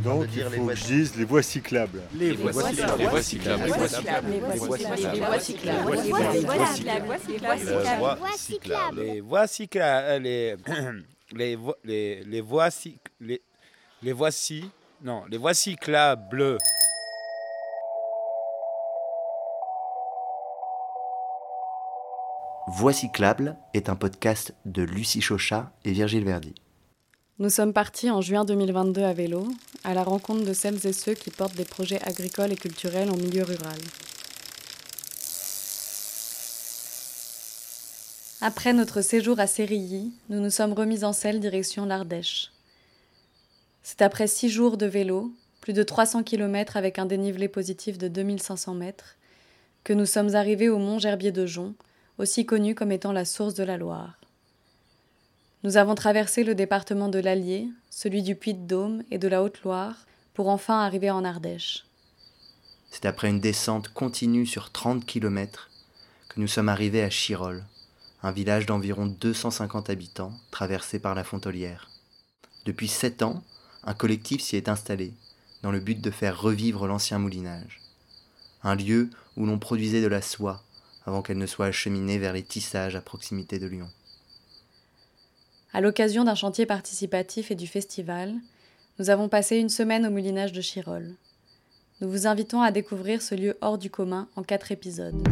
en train Donc de il dire les faut voies que je dise les voies cyclables. Les voies cyclables. Les voies cyclables. Les voies cyclables. Les voies cyclables. Les voies cyclables. Les voies cyclables. Les les vo- les les voies cyc- les les voici non les voies cyclables. Voix cyclable est un podcast de Lucie Chauchat et Virgile Verdi. Nous sommes partis en juin 2022 à vélo, à la rencontre de celles et ceux qui portent des projets agricoles et culturels en milieu rural. Après notre séjour à Sérilly, nous nous sommes remis en selle direction l'Ardèche. C'est après six jours de vélo, plus de 300 km avec un dénivelé positif de 2500 mètres, que nous sommes arrivés au mont Gerbier de Jonc, aussi connu comme étant la source de la Loire. Nous avons traversé le département de l'Allier, celui du Puy-de-Dôme et de la Haute-Loire, pour enfin arriver en Ardèche. C'est après une descente continue sur 30 km que nous sommes arrivés à Chirol, un village d'environ 250 habitants traversé par la Fontolière. Depuis sept ans, un collectif s'y est installé, dans le but de faire revivre l'ancien moulinage. Un lieu où l'on produisait de la soie avant qu'elle ne soit acheminée vers les tissages à proximité de Lyon. À l'occasion d'un chantier participatif et du festival, nous avons passé une semaine au moulinage de Chirol. Nous vous invitons à découvrir ce lieu hors du commun en quatre épisodes.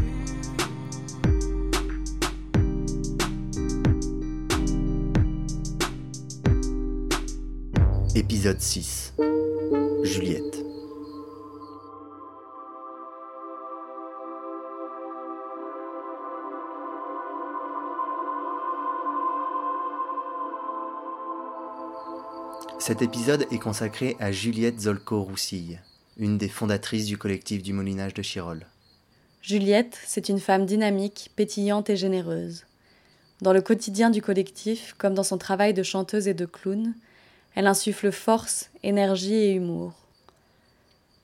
Épisode 6 Cet épisode est consacré à Juliette Zolko-Roussille, une des fondatrices du collectif du Moulinage de Chirol. Juliette, c'est une femme dynamique, pétillante et généreuse. Dans le quotidien du collectif, comme dans son travail de chanteuse et de clown, elle insuffle force, énergie et humour.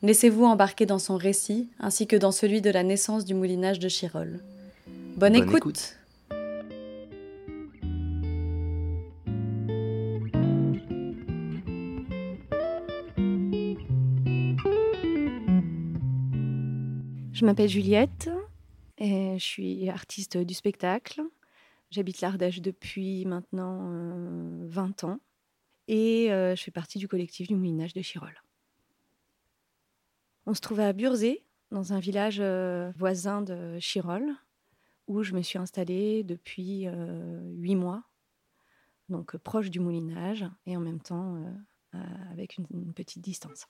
Laissez-vous embarquer dans son récit ainsi que dans celui de la naissance du moulinage de Chirol. Bonne, Bonne écoute. écoute. Je m'appelle Juliette et je suis artiste du spectacle. J'habite l'Ardèche depuis maintenant euh, 20 ans et euh, je fais partie du collectif du Moulinage de Chirol. On se trouve à Burzé, dans un village euh, voisin de Chirol, où je me suis installée depuis euh, huit mois, donc proche du moulinage et en même temps avec une petite distance.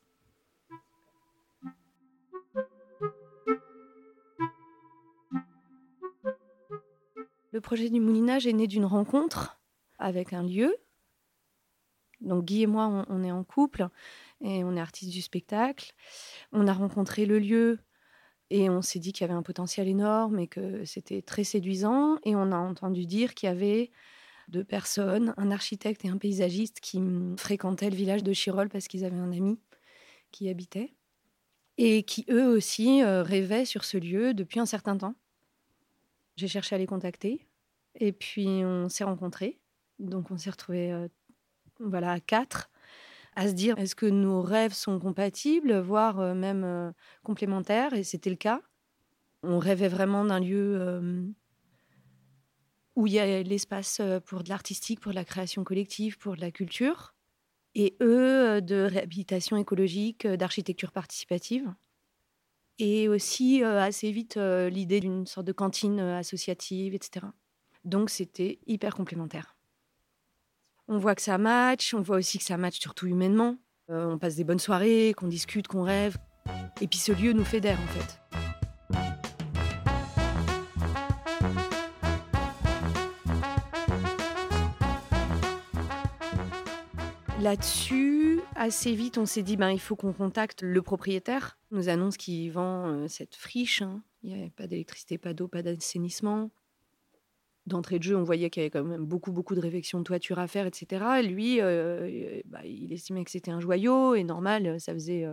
Le projet du moulinage est né d'une rencontre avec un lieu. Donc Guy et moi, on, est en couple et on est artistes du spectacle. On a rencontré le lieu et on s'est dit qu'il y avait un potentiel énorme et que c'était très séduisant. Et on a entendu dire qu'il y avait deux personnes, un architecte et un paysagiste qui fréquentaient le village de Chirol parce qu'ils avaient un ami qui habitait et qui eux aussi euh, rêvaient sur ce lieu depuis un certain temps. J'ai cherché à les contacter et puis on s'est rencontrés. Donc on s'est retrouvés euh, voilà, à quatre à se dire est-ce que nos rêves sont compatibles, voire euh, même euh, complémentaires, et c'était le cas. On rêvait vraiment d'un lieu où il y a l'espace pour de l'artistique, pour de la création collective, pour de la culture, et eux de réhabilitation écologique, d'architecture participative. Et aussi assez vite l'idée d'une sorte de cantine associative, etc. Donc c'était hyper complémentaire. On voit que ça match, on voit aussi que ça match surtout humainement. On passe des bonnes soirées, qu'on discute, qu'on rêve. Et puis ce lieu nous fédère en fait. Là-dessus, assez vite, on s'est dit ben, il faut qu'on contacte le propriétaire. Il nous annonce qu'il vend euh, cette friche. hein. Il n'y avait pas d'électricité, pas d'eau, pas d'assainissement. D'entrée de jeu, on voyait qu'il y avait quand même beaucoup, beaucoup de réfections de toiture à faire, etc. Et lui, euh, euh, bah, il estimait que c'était un joyau et normal, ça faisait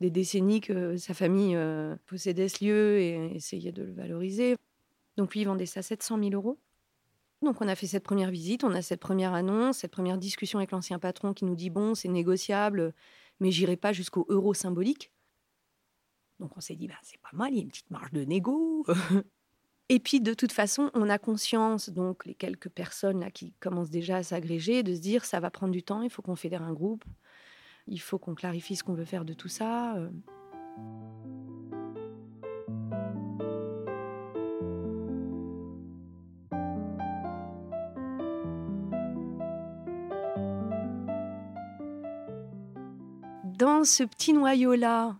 des décennies que sa famille possédait ce lieu et essayait de le valoriser. Donc lui, il vendait ça 700 000 euros. Donc on a fait cette première visite, on a cette première annonce, cette première discussion avec l'ancien patron qui nous dit bon, c'est négociable, mais j'irai pas jusqu'au euro symbolique. Donc on s'est dit, bah, c'est pas mal, il y a une petite marge de négo. Et puis de toute façon, on a conscience, donc les quelques personnes qui commencent déjà à s'agréger, de se dire ça va prendre du temps, il faut qu'on fédère un groupe, il faut qu'on clarifie ce qu'on veut faire de tout ça. Ce petit noyau-là,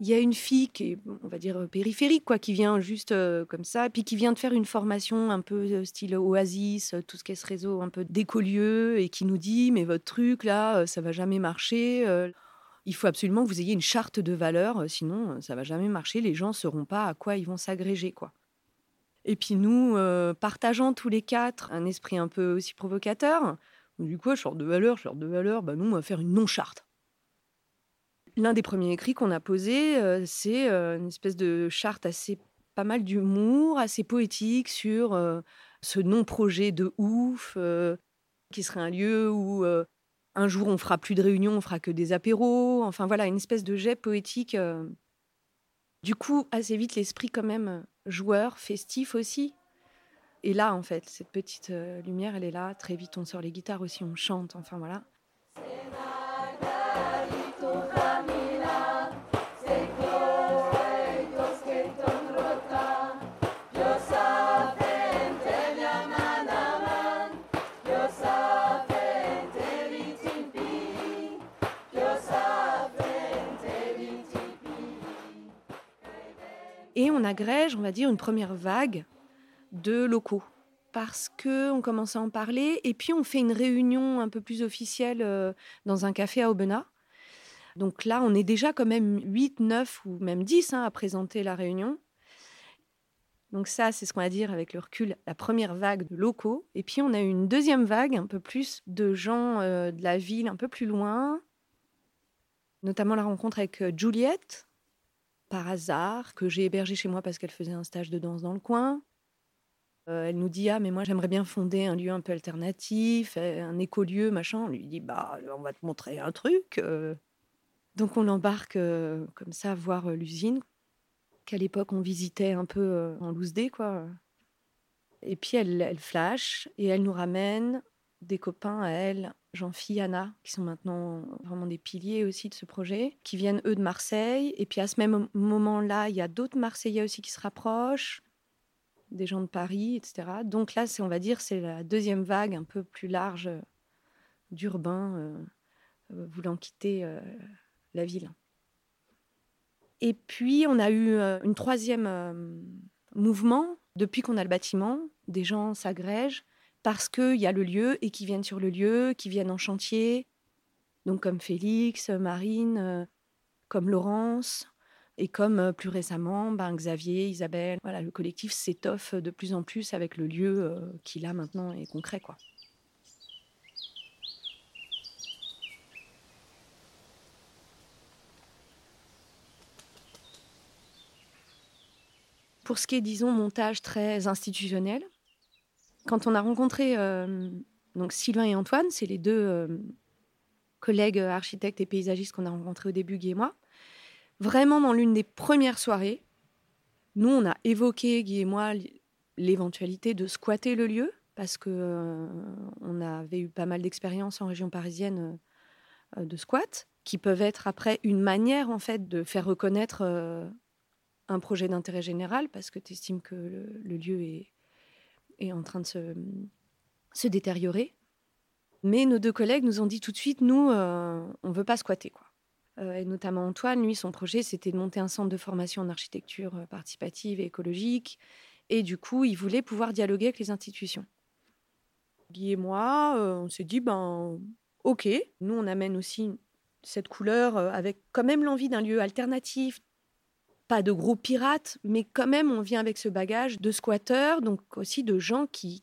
il y a une fille qui est, on va dire, périphérique, quoi, qui vient juste euh, comme ça, puis qui vient de faire une formation un peu euh, style Oasis, euh, tout ce qui est ce réseau un peu d'écolieux, et qui nous dit, mais votre truc, là, ça va jamais marcher. il faut absolument que vous ayez une charte de valeurs, sinon ça va jamais marcher. Les gens ne sauront pas à quoi ils vont s'agréger, quoi. Et puis nous, partageant tous les quatre un esprit un peu aussi provocateur, du coup, charte de valeurs, charte de valeurs, bah nous, on va faire une non-charte. L'un des premiers écrits qu'on a posé, euh, c'est euh, une espèce de charte assez pas mal d'humour, assez poétique sur euh, ce non-projet de ouf, qui serait un lieu où un jour on fera plus de réunions, on fera que des apéros. Enfin voilà, une espèce de jet poétique. Du coup, assez vite, l'esprit quand même joueur, festif aussi. Et là, en fait, cette petite lumière, elle est là. Très vite, on sort les guitares aussi, on chante. Enfin voilà. On va dire, une première vague de locaux parce qu'on commence à en parler et puis on fait une réunion un peu plus officielle euh, dans un café à Aubenas. Donc là, on est déjà quand même 8, 9 ou même 10 hein, à présenter la réunion. Donc ça, c'est ce qu'on va dire avec le recul, la première vague de locaux. Et puis on a eu une deuxième vague, un peu plus de gens euh, de la ville, un peu plus loin, notamment la rencontre avec euh, Juliette, par hasard, que j'ai hébergée chez moi parce qu'elle faisait un stage de danse dans le coin. Euh, elle nous dit Ah, mais moi j'aimerais bien fonder un lieu un peu alternatif, euh, un écolieu, machin. On lui dit Bah, on va te montrer un truc. Euh. Donc on l'embarque comme ça voir l'usine, qu'à l'époque on visitait un peu en loose day, quoi. Et puis elle, elle flash et elle nous ramène des copains à elle, Jean-Phi, Anna, qui sont maintenant vraiment des piliers aussi de ce projet, qui viennent eux de Marseille. Et puis à ce même moment-là, il y a d'autres Marseillais aussi qui se rapprochent, des gens de Paris, etc. Donc là, c'est, on va dire, c'est la deuxième vague un peu plus large d'urbains euh, euh, voulant quitter euh, la ville. Et puis, on a eu une troisième mouvement depuis qu'on a le bâtiment. Des gens s'agrègent parce qu'il y a le lieu et qui viennent sur le lieu, qui viennent en chantier. Donc comme Félix, Marine, euh, comme Laurence et comme euh, plus récemment ben, Xavier, Isabelle. Voilà, le collectif s'étoffe de plus en plus avec le lieu euh, qui là maintenant est concret. quoi. Pour ce qui est, disons, montage très institutionnel, quand on a rencontré euh, donc Sylvain et Antoine, c'est les deux euh, collègues architectes et paysagistes qu'on a rencontrés au début, Guy et moi, vraiment dans l'une des premières soirées, nous, on a évoqué, Guy et moi, l'éventualité de squatter le lieu, parce que euh, on avait eu pas mal d'expériences en région parisienne de squat, qui peuvent être après une manière, en fait, de faire reconnaître un projet d'intérêt général, parce que tu estimes que le lieu est est en train de se, se détériorer. Mais nos deux collègues nous ont dit tout de suite, nous, euh, on ne veut pas squatter. Quoi. Euh, et notamment Antoine, lui, son projet, c'était de monter un centre de formation en architecture euh, participative et écologique. Et du coup, il voulait pouvoir dialoguer avec les institutions. Guy et moi, on s'est dit, ben, ok, nous, on amène aussi cette couleur avec quand même l'envie d'un lieu alternatif, pas de gros pirates, mais quand même, on vient avec ce bagage de squatteurs, donc aussi de gens qui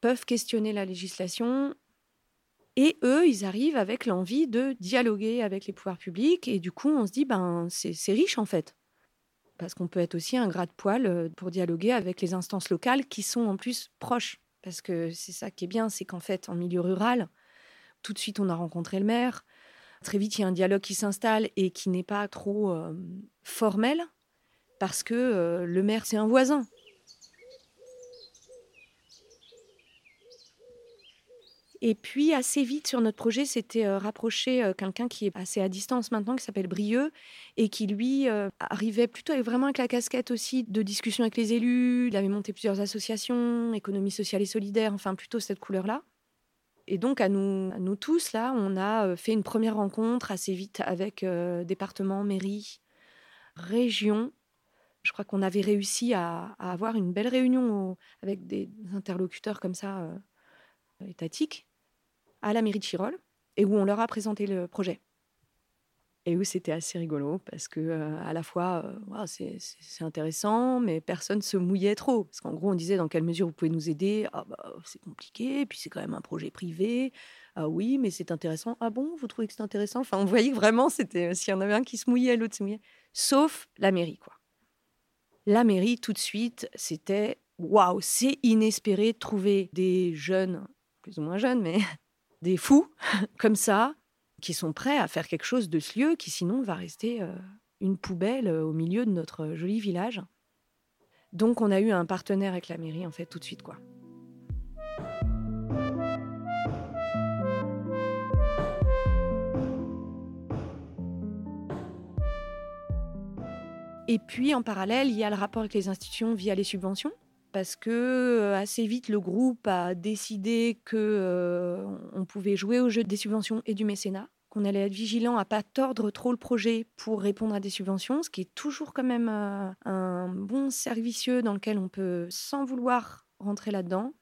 peuvent questionner la législation. Et eux, ils arrivent avec l'envie de dialoguer avec les pouvoirs publics. Et du coup, on se dit, ben, c'est riche en fait. Parce qu'on peut être aussi un gras de poil euh, pour dialoguer avec les instances locales qui sont en plus proches. Parce que c'est ça qui est bien, c'est qu'en fait, en milieu rural, tout de suite, on a rencontré le maire, Très vite, il y a un dialogue qui s'installe et qui n'est pas trop euh, formel, parce que euh, le maire, c'est un voisin. Et puis, assez vite sur notre projet, c'était euh, rapproché euh, quelqu'un qui est assez à distance maintenant, qui s'appelle Brieux, et qui, lui, arrivait plutôt avec, vraiment avec la casquette aussi de discussion avec les élus. Il avait monté plusieurs associations, économie sociale et solidaire, enfin plutôt cette couleur-là. Et donc, à nous tous, là, on a fait une première rencontre assez vite avec département, mairie, région. Je crois qu'on avait réussi à, avoir une belle réunion avec des interlocuteurs comme ça, étatiques à la mairie de Chirol et où on leur a présenté le projet. Et où c'était assez rigolo parce que euh, à la fois euh, c'est intéressant, mais personne se mouillait trop. Parce qu'en gros, on disait dans quelle mesure vous pouvez nous aider. Ah bah, c'est compliqué, puis c'est quand même un projet privé. Ah oui, mais c'est intéressant. Ah bon, vous trouvez que c'est intéressant? Enfin, on voyait vraiment, c'était s'il y en avait un qui se mouillait, l'autre se mouillait. Sauf la mairie, quoi. La mairie, tout de suite, c'était waouh, c'est inespéré de trouver des jeunes, plus ou moins jeunes, mais des fous comme ça, qui sont prêts à faire quelque chose de ce lieu qui sinon va rester euh, une poubelle euh, au milieu de notre joli village. Donc on a eu un partenaire avec la mairie en fait tout de suite quoi. Et puis en parallèle, il y a le rapport avec les institutions via les subventions parce que euh, assez vite le groupe a décidé que euh, on pouvait jouer au jeu des subventions et du mécénat, qu'on allait être vigilant à pas tordre trop le projet pour répondre à des subventions, ce qui est toujours quand même euh, un bon servicieux dans lequel on peut sans vouloir rentrer là-dedans.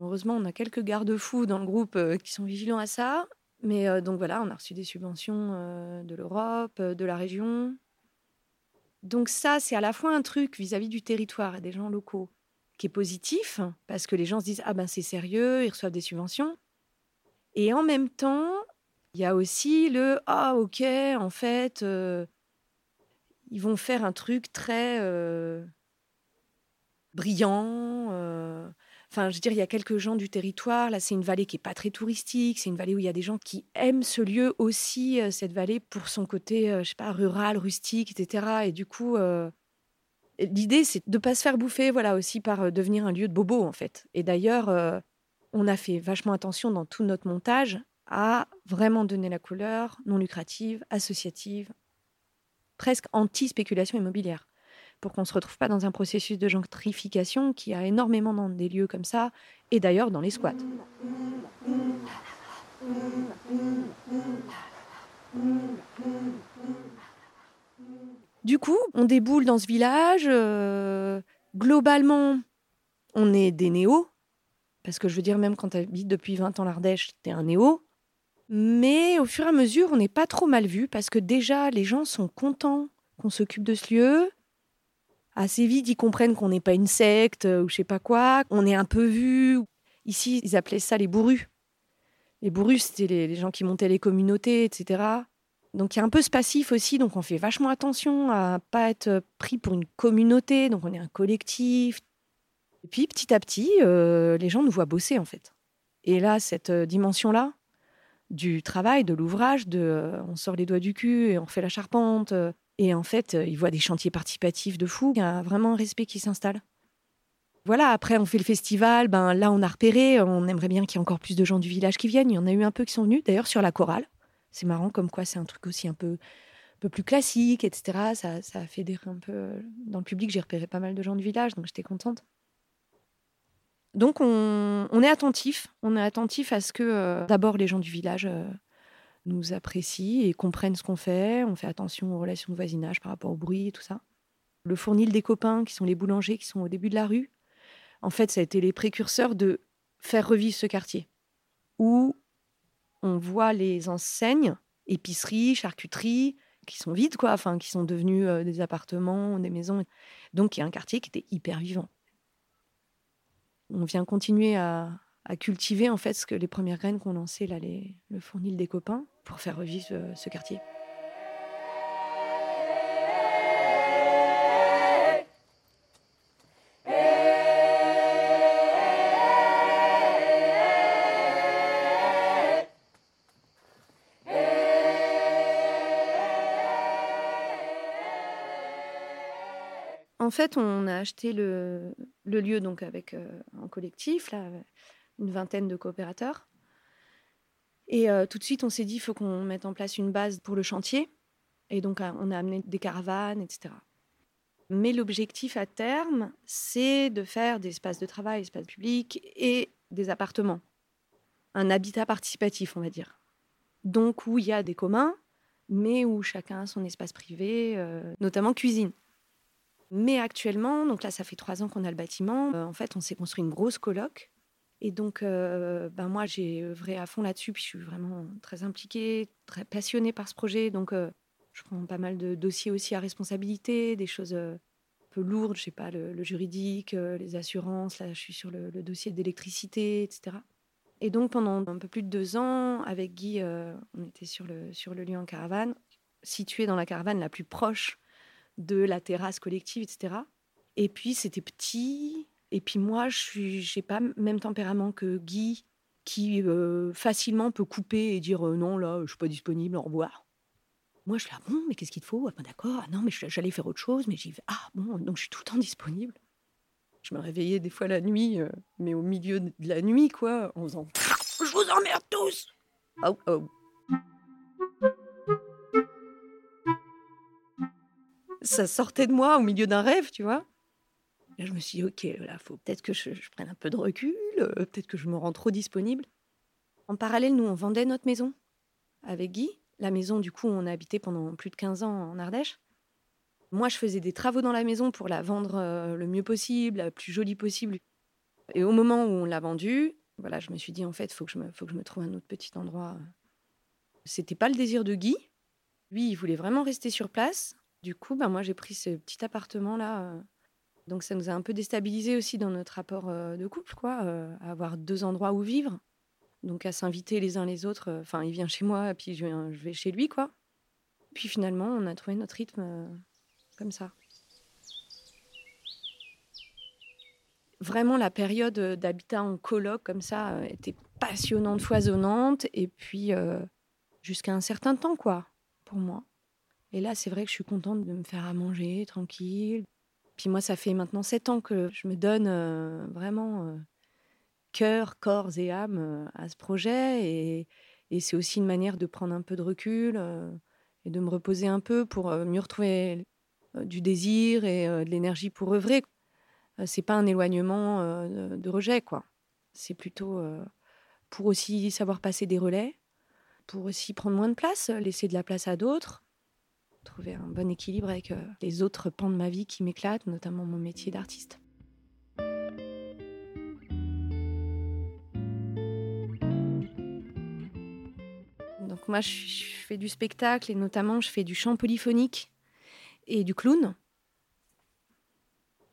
Heureusement, on a quelques garde-fous dans le groupe qui sont vigilants à ça. Mais donc voilà, on a reçu des subventions de l'Europe, de la région. Donc ça, c'est à la fois un truc vis-à-vis -vis du territoire et des gens locaux, qui est positif, parce que les gens se disent Ah ben c'est sérieux, ils reçoivent des subventions. Et en même temps, il y a aussi le Ah ok, en fait, euh, ils vont faire un truc très euh, brillant. Euh, enfin, je veux dire, il y a quelques gens du territoire. Là, c'est une vallée qui est pas très touristique. C'est une vallée où il y a des gens qui aiment ce lieu aussi, cette vallée, pour son côté, je sais pas, rural, rustique, etc. Et du coup, L'idée, c'est de pas se faire bouffer, voilà, aussi par euh, devenir un lieu de bobo, en fait. Et d'ailleurs, euh, on a fait vachement attention dans tout notre montage à vraiment donner la couleur non lucrative, associative, presque anti-spéculation immobilière, pour qu'on ne se retrouve pas dans un processus de gentrification qui a énormément dans des lieux comme ça, et d'ailleurs dans les squats. Du coup, on déboule dans ce village. Euh, globalement, on est des néos. Parce que je veux dire, même quand tu habites depuis 20 ans l'Ardèche, es un néo. Mais au fur et à mesure, on n'est pas trop mal vu parce que déjà, les gens sont contents qu'on s'occupe de ce lieu. Assez vite, ils comprennent qu'on n'est pas une secte ou je sais pas quoi. On est un peu vu. Ici, ils appelaient ça les bourrus. Les bourrus, c'était les gens qui montaient les communautés, etc. Donc il y a un peu ce passif aussi, donc on fait vachement attention à pas être pris pour une communauté, donc on est un collectif. Et puis petit à petit, euh, les gens nous voient bosser en fait. Et là, cette euh, dimension-là du travail, de l'ouvrage, de euh, on sort les doigts du cul et on fait la charpente, et en fait, ils voient des chantiers participatifs de fou. Il y a vraiment un respect qui s'installe. Voilà, après on fait le festival, ben là on a repéré, on aimerait bien qu'il y ait encore plus de gens du village qui viennent. Il y en a eu un peu qui sont venus, d'ailleurs sur la chorale. C'est marrant comme quoi c'est un truc aussi un peu, peu plus classique, etc. Ça, ça a fédéré un peu euh, dans le public. J'ai repéré pas mal de gens du village, donc j'étais contente. Donc on, est attentif, on est attentif à ce que euh, d'abord les gens du village euh, nous apprécient et comprennent ce qu'on fait. On fait attention aux relations de voisinage par rapport au bruit et tout ça. Le fournil des copains, qui sont les boulangers qui sont au début de la rue, en fait, ça a été les précurseurs de faire revivre ce quartier où on voit les enseignes, épiceries, charcuteries, qui sont vides, quoi, enfin, qui sont devenues euh, des appartements, des maisons. Donc, il y a un quartier qui était hyper vivant. On vient continuer à, cultiver, en fait, ce que les premières graines qu'on lançait, là, le fournil des copains, pour faire revivre euh, ce, quartier. En fait, on a acheté le, lieu donc avec euh, en collectif, là, une vingtaine de coopérateurs. Et tout de suite, on s'est dit, il faut qu'on mette en place une base pour le chantier. Et donc, euh, on a amené des caravanes, etc. Mais l'objectif à terme, c'est de faire des espaces de travail, espaces publics et des appartements. Un habitat participatif, on va dire. Donc, où il y a des communs, mais où chacun a son espace privé, euh, notamment cuisine. Mais actuellement, donc là, ça fait trois ans qu'on a le bâtiment. euh, en fait, on s'est construit une grosse coloc. Et donc, euh, ben moi, j'ai œuvré à fond là-dessus. Puis je suis vraiment très impliquée, très passionnée par ce projet. Donc, euh, je prends pas mal de dossiers aussi à responsabilité, des choses euh, un peu lourdes, je sais pas, le, juridique, les assurances. Là, je suis sur le, le dossier d'électricité, etc. Et donc, pendant un peu plus de deux ans, avec Guy, on était sur le, sur le lieu en caravane, situé dans la caravane la plus proche de la terrasse collective, etc. Et puis, c'était petit. Et puis, moi, je n'ai pas même tempérament que Guy, qui euh, facilement peut couper et dire euh, non, là, je suis pas disponible, au revoir. Moi, je suis là, bon, mais qu'est-ce qu'il te faut? Ah, ben, D'accord, ah, non, mais j'allais faire autre chose, mais j'y vais. Ah, bon, donc je suis tout le temps disponible. Je me réveillais des fois la nuit, euh, mais au milieu de la nuit, quoi, en faisant Je vous emmerde tous Oh, oh. Ça sortait de moi au milieu d'un rêve, tu vois. Là, je me suis dit, ok, là, faut peut-être que je, prenne un peu de recul, euh, peut-être que je me rends trop disponible. En parallèle, nous, on vendait notre maison avec Guy. La maison, du coup, on a habité pendant plus de 15 ans en Ardèche. Moi, je faisais des travaux dans la maison pour la vendre euh, le mieux possible, la plus jolie possible. Et au moment où on l'a vendue, voilà, je me suis dit, en fait, il faut, que je me- que je trouve un autre petit endroit. C'était pas le désir de Guy. Lui, il voulait vraiment rester sur place. Du coup, ben, moi, j'ai pris ce petit appartement-là. Donc, ça nous a un peu déstabilisé aussi dans notre rapport euh, de couple, quoi, euh, avoir deux endroits où vivre. Donc, à s'inviter les uns les autres. euh, Enfin, il vient chez moi, puis je, vais chez lui, quoi. Puis finalement, on a trouvé notre rythme comme ça. Vraiment, la période d'habitat en coloc comme ça était passionnante, foisonnante, et puis jusqu'à un certain temps, quoi, pour moi. Et là, c'est vrai que je suis contente de me faire à manger, tranquille. Puis moi, ça fait maintenant sept ans que je me donne euh, vraiment euh, cœur, corps et âme euh, à ce projet, et, et c'est aussi une manière de prendre un peu de recul et de me reposer un peu pour mieux retrouver du désir et de l'énergie pour œuvrer. C'est pas un éloignement de, rejet, quoi. C'est plutôt pour aussi savoir passer des relais, pour aussi prendre moins de place, laisser de la place à d'autres, trouver un bon équilibre avec euh, les autres pans de ma vie qui m'éclatent, notamment mon métier d'artiste. Donc moi, je, fais du spectacle et notamment je fais du chant polyphonique et du clown.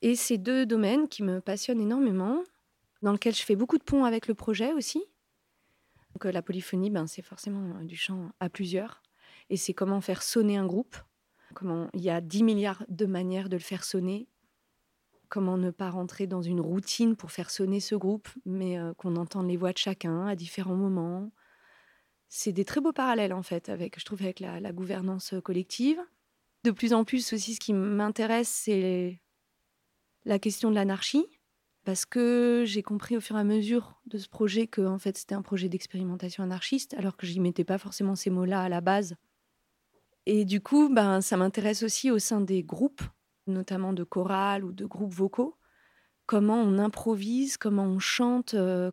Et c'est deux domaines qui me passionnent énormément, dans lesquels je fais beaucoup de ponts avec le projet aussi. Donc, euh, la polyphonie, ben, c'est forcément euh, du chant à plusieurs. Et c'est comment faire sonner un groupe. Comment il y a 10 milliards de manières de le faire sonner. Comment ne pas rentrer dans une routine pour faire sonner ce groupe, mais euh, qu'on entende les voix de chacun à différents moments. C'est des très beaux parallèles en fait, avec, je trouve, avec la, la gouvernance collective. De plus en plus aussi, ce qui m'intéresse, c'est la question de l'anarchie, parce que j'ai compris au fur et à mesure de ce projet que en fait c'était un projet d'expérimentation anarchiste, alors que j'y mettais pas forcément ces mots-là à la base. Et du coup, ben, ça m'intéresse aussi au sein des groupes, notamment de chorales ou de groupes vocaux, comment on improvise, comment on chante, euh,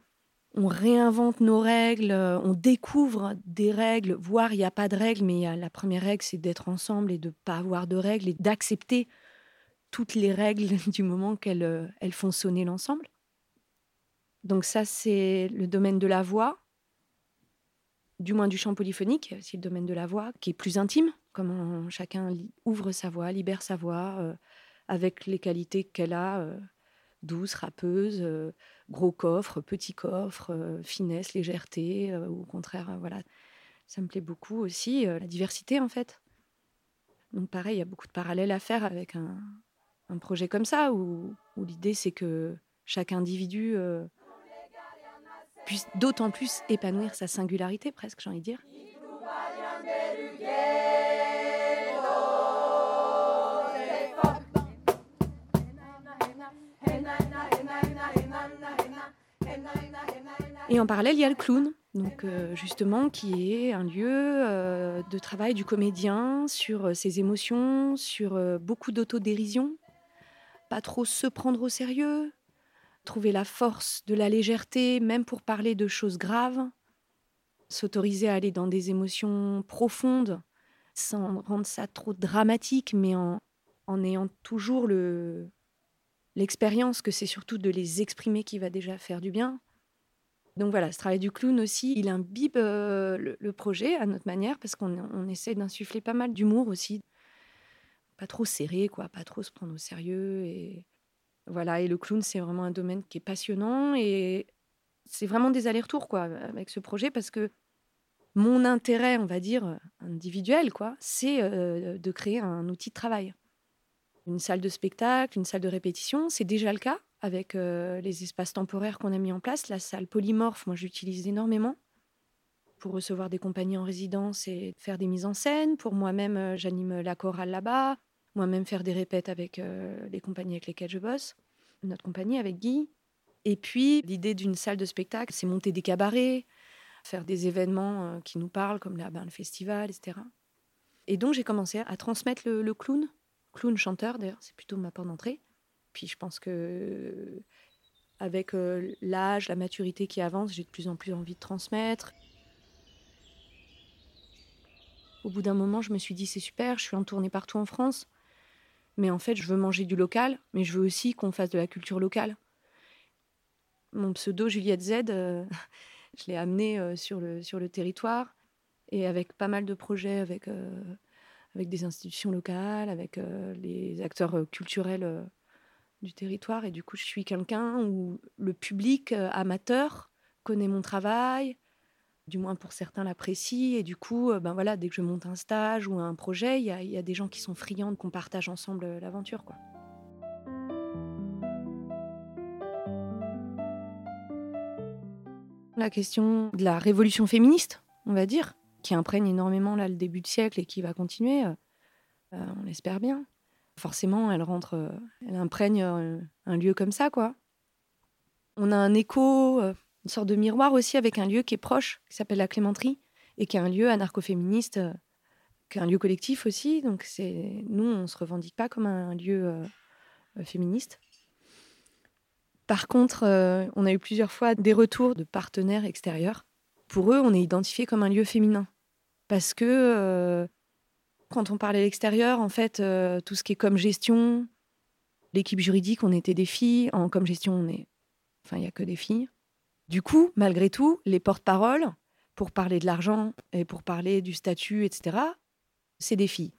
on réinvente nos règles, euh, on découvre des règles, voire il n'y a pas de règles, mais y a- la première règle, c'est d'être ensemble et de ne pas avoir de règles et d'accepter toutes les règles du moment qu'elles euh, elles font sonner l'ensemble. Donc ça, c'est le domaine de la voix, du moins du chant polyphonique, c'est le domaine de la voix qui est plus intime, comment chacun ouvre sa voix, libère sa voix, euh, avec les qualités qu'elle a, euh, douce, rappeuse, euh, gros coffre, petit coffre, euh, finesse, légèreté, ou au contraire, voilà. Ça me plaît beaucoup aussi, la diversité en fait. Donc pareil, il y a beaucoup de parallèles à faire avec un, un projet comme ça, où, où l'idée c'est que chaque individu puisse d'autant plus épanouir sa singularité, presque, j'ai envie de dire. Et en parallèle, il y a le clown, donc euh, justement qui est un lieu euh, de travail du comédien sur euh, ses émotions, sur beaucoup d'autodérision, pas trop se prendre au sérieux, trouver la force de la légèreté, même pour parler de choses graves, s'autoriser à aller dans des émotions profondes sans rendre ça trop dramatique, mais en, en ayant toujours le, l'expérience que c'est surtout de les exprimer qui va déjà faire du bien. Donc voilà, ce travail du clown aussi, il imbibe euh, le, projet à notre manière parce qu'on essaie d'insuffler pas mal d'humour aussi. Pas trop serré, quoi, pas trop se prendre au sérieux. Et voilà, et le clown, c'est vraiment un domaine qui est passionnant et c'est vraiment des allers-retours quoi avec ce projet parce que mon intérêt, on va dire individuel, quoi, c'est euh, de créer un outil de travail une salle de spectacle, une salle de répétition. C'est déjà le cas avec euh, les espaces temporaires qu'on a mis en place. La salle polymorphe, moi j'utilise énormément pour recevoir des compagnies en résidence et faire des mises en scène. Pour moi-même, euh, j'anime la chorale là-bas. Moi-même, faire des répètes avec euh, les compagnies avec lesquelles je bosse. Notre compagnie avec Guy. Et puis, l'idée d'une salle de spectacle, c'est monter des cabarets, faire des événements qui nous parlent, comme là, ben, le festival, etc. Et donc, j'ai commencé à transmettre le clown clown chanteur d'ailleurs, c'est plutôt ma porte d'entrée. Puis je pense que avec euh, l'âge, la maturité qui avance, j'ai de plus en plus envie de transmettre. Au bout d'un moment, je me suis dit c'est super, je suis en tournée partout en France, mais en fait, je veux manger du local, mais je veux aussi qu'on fasse de la culture locale. Mon pseudo Juliette Z, euh, je l'ai amené euh, sur, le, sur le territoire et avec pas mal de projets avec avec des institutions locales, avec euh, les acteurs euh, culturels euh, du territoire. Et du coup, je suis quelqu'un où le public amateur connaît mon travail, du moins pour certains l'apprécient. Et du coup, ben voilà, dès que je monte un stage ou un projet, il y, a des gens qui sont friands qu'on partage ensemble l'aventure. quoi. La question de la révolution féministe, on va dire, qui imprègne énormément là le début de siècle et qui va continuer, euh, euh, on l'espère bien. Forcément, elle rentre, euh, elle imprègne un lieu comme ça, quoi. On a un écho, une sorte de miroir aussi avec un lieu qui est proche, qui s'appelle la Clémenterie, et qui est un lieu anarcho-féministe, qui est un lieu collectif aussi. Donc c'est nous, on se revendique pas comme un lieu féministe. Par contre, on a eu plusieurs fois des retours de partenaires extérieurs pour eux, on est identifié comme un lieu féminin. Parce que euh, quand on parle à l'extérieur, en fait, euh, tout ce qui est comme gestion, l'équipe juridique, on était des filles. En comme gestion, on est. Enfin, il n'y a que des filles. Du coup, malgré tout, les porte-paroles, pour parler de l'argent et pour parler du statut, etc., c'est des filles.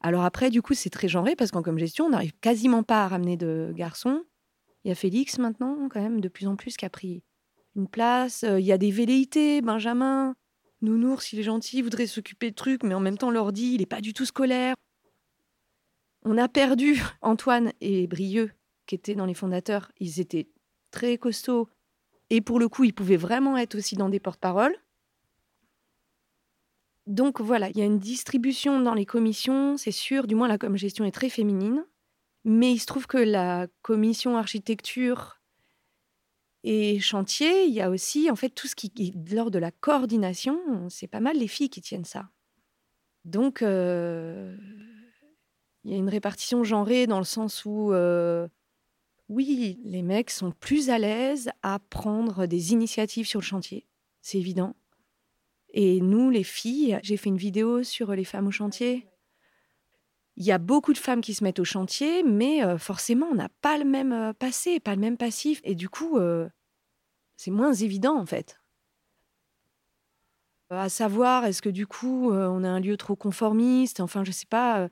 Alors après, du coup, c'est très genré parce qu'en comme gestion, on n'arrive quasiment pas à ramener de garçons. Il y a Félix maintenant, quand même, de plus en plus, qui a pris une place. Euh, il y a des velléités, Benjamin. Nounours, il est gentil, il voudrait s'occuper de trucs, mais en même temps, l'ordi, il n'est pas du tout scolaire. On a perdu Antoine et Brieux, qui étaient dans les fondateurs. Ils étaient très costauds. Et pour le coup, ils pouvaient vraiment être aussi dans des porte-paroles. Donc voilà, il y a une distribution dans les commissions, c'est sûr, du moins la com gestion est très féminine. Mais il se trouve que la commission architecture et chantier, il y a aussi, en fait, tout ce qui lors de la coordination, c'est pas mal les filles qui tiennent ça. Donc, euh, il y a une répartition genrée dans le sens où, euh, oui, les mecs sont plus à l'aise à prendre des initiatives sur le chantier, c'est évident. Et nous, les filles, j'ai fait une vidéo sur les femmes au chantier. Il y a beaucoup de femmes qui se mettent au chantier, mais forcément, on n'a pas le même passé, pas le même passif. Et du coup, c'est moins évident en fait. À savoir, est-ce que du coup, on a un lieu trop conformiste? Enfin, je sais pas.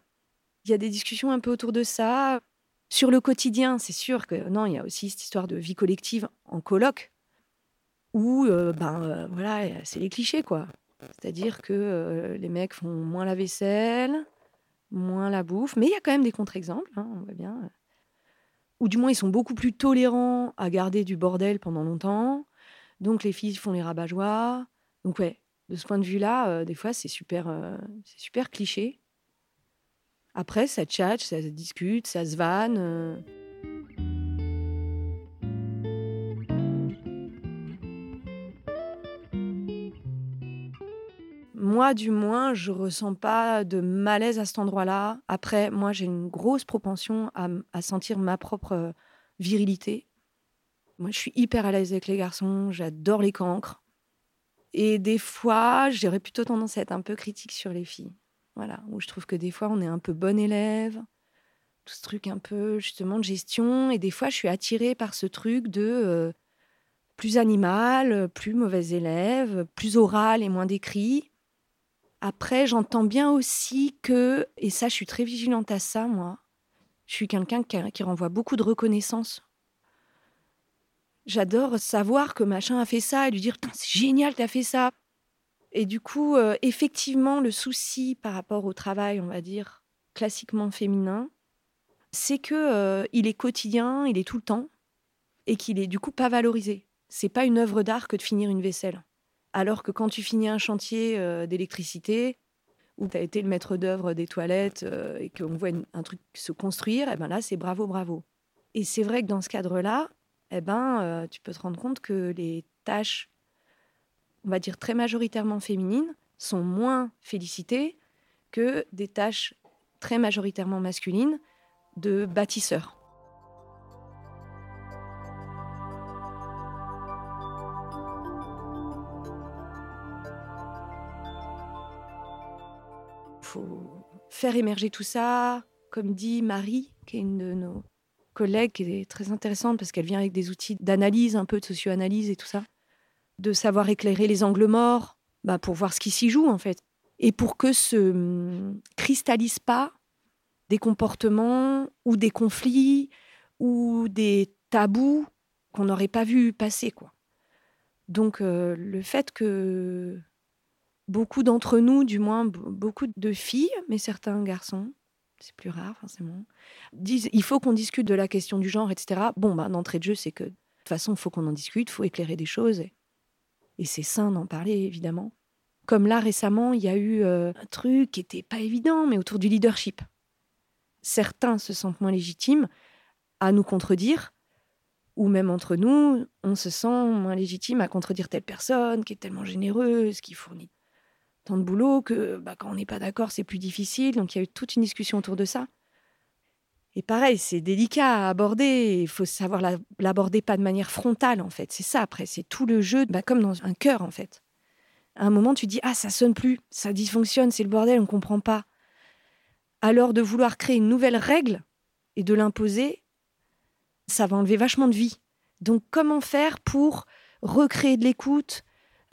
Il y a des discussions un peu autour de ça. Sur le quotidien, c'est sûr que non, il y a aussi cette histoire de vie collective en colloque, où ben voilà, c'est les clichés quoi. C'est-à-dire que les mecs font moins la vaisselle, moins la bouffe, mais il y a quand même des contre-exemples, hein, on voit bien ou du moins ils sont beaucoup plus tolérants à garder du bordel pendant longtemps. Donc les filles font les rabat Donc ouais, de ce point de vue-là, euh, des fois c'est super, euh, c'est super cliché. Après, ça tchatche, ça discute, ça se vanne. Euh. Moi, du moins, je ressens pas de malaise à cet endroit-là. Après, moi, j'ai une grosse propension à, sentir ma propre virilité. Moi, je suis hyper à l'aise avec les garçons, j'adore les cancres. Et des fois, j'aurais plutôt tendance à être un peu critique sur les filles. Voilà, où je trouve que des fois, on est un peu bon élève, tout ce truc un peu justement de gestion. Et des fois, je suis attirée par ce truc de euh, plus animal, plus mauvais élève, plus oral et moins décrit. Après, j'entends bien aussi que, et ça, je suis très vigilante à ça, moi, je suis quelqu'un qui, renvoie beaucoup de reconnaissance. J'adore savoir que machin a fait ça et lui dire c'est génial, t'as fait ça. Et du coup, euh, effectivement, le souci par rapport au travail, on va dire, classiquement féminin, c'est que euh, il est quotidien, il est tout le temps, et qu'il est du coup pas valorisé. C'est pas une œuvre d'art que de finir une vaisselle. Alors que quand tu finis un chantier euh, d'électricité, où tu as été le maître d'œuvre des toilettes et qu'on voit un truc se construire, et eh ben là, c'est bravo, bravo. Et c'est vrai que dans ce cadre-là, eh ben, tu peux te rendre compte que les tâches on va dire très majoritairement féminines, sont moins félicitées que des tâches très majoritairement masculines de bâtisseurs. Faire émerger tout ça, comme dit Marie, qui est une de nos collègues, qui est très intéressante parce qu'elle vient avec des outils d'analyse, un peu de socio-analyse et tout ça de savoir éclairer les angles morts, bah, pour voir ce qui s'y joue en fait. Et pour que se hum, cristallisent pas des comportements ou des conflits ou des tabous qu'on n'aurait pas vu passer. quoi. Donc euh, le fait que beaucoup d'entre nous, du moins beaucoup de filles, mais certains garçons, c'est plus rare forcément, disent il faut qu'on discute de la question du genre, etc. Bon, bah, d'entrée de jeu, c'est que de toute façon, il faut qu'on en discute, il faut éclairer des choses. Et c'est sain d'en parler, évidemment. Comme là, récemment, il y a eu euh, un truc qui n'était pas évident, mais autour du leadership. Certains se sentent moins légitimes à nous contredire, ou même entre nous, on se sent moins légitime à contredire telle personne qui est tellement généreuse, qui fournit tant de boulot que bah, quand on n'est pas d'accord, c'est plus difficile. Donc il y a eu toute une discussion autour de ça. Et pareil, c'est délicat à aborder. Il faut savoir l'aborder pas de manière frontale, en fait. C'est ça, après. C'est tout le jeu, bah, comme dans un cœur, en fait. À un moment, tu dis Ah, ça sonne plus, ça dysfonctionne, c'est le bordel, on ne comprend pas. Alors, de vouloir créer une nouvelle règle et de l'imposer, ça va enlever vachement de vie. Donc, comment faire pour recréer de l'écoute,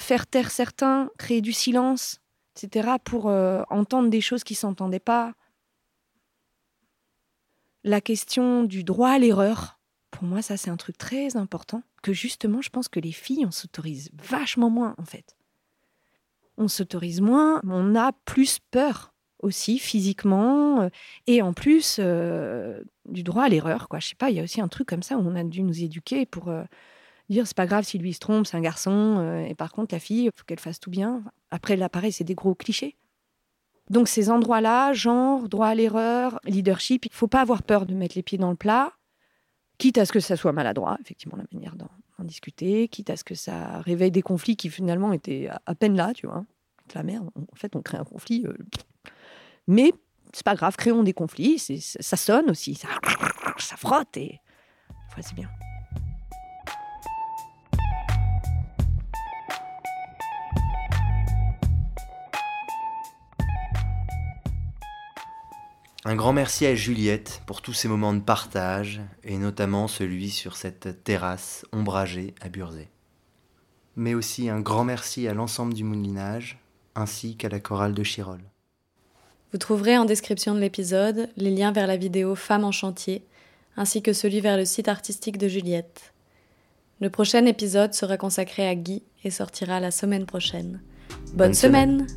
faire taire certains, créer du silence, etc., pour euh, entendre des choses qui s'entendaient pas la question du droit à l'erreur, pour moi, ça, c'est un truc très important que justement, je pense que les filles, on s'autorise vachement moins, en fait. On s'autorise moins, on a plus peur aussi physiquement euh, et en plus euh, du droit à l'erreur quoi je sais pas il y a aussi un truc comme ça où on a dû nous éduquer pour dire c'est pas grave si lui se trompe c'est un garçon et par contre la fille il faut qu'elle fasse tout bien après là pareil c'est des gros clichés donc ces endroits-là, genre, droit à l'erreur, leadership, il faut pas avoir peur de mettre les pieds dans le plat, quitte à ce que ça soit maladroit, effectivement, la manière d'en discuter, quitte à ce que ça réveille des conflits qui finalement étaient à, peine là, tu vois. La merde, en fait, on crée un conflit. Euh, mais c'est pas grave, créons des conflits, ça sonne aussi, ça, ça frotte et c'est bien. Un grand merci à Juliette pour tous ces moments de partage, et notamment celui sur cette terrasse ombragée à Burzet. Mais aussi un grand merci à l'ensemble du moulinage, ainsi qu'à la chorale de Chirol. Vous trouverez en description de l'épisode les liens vers la vidéo Femmes en chantier, ainsi que celui vers le site artistique de Juliette. Le prochain épisode sera consacré à Guy et sortira la semaine prochaine. Bonne, semaine.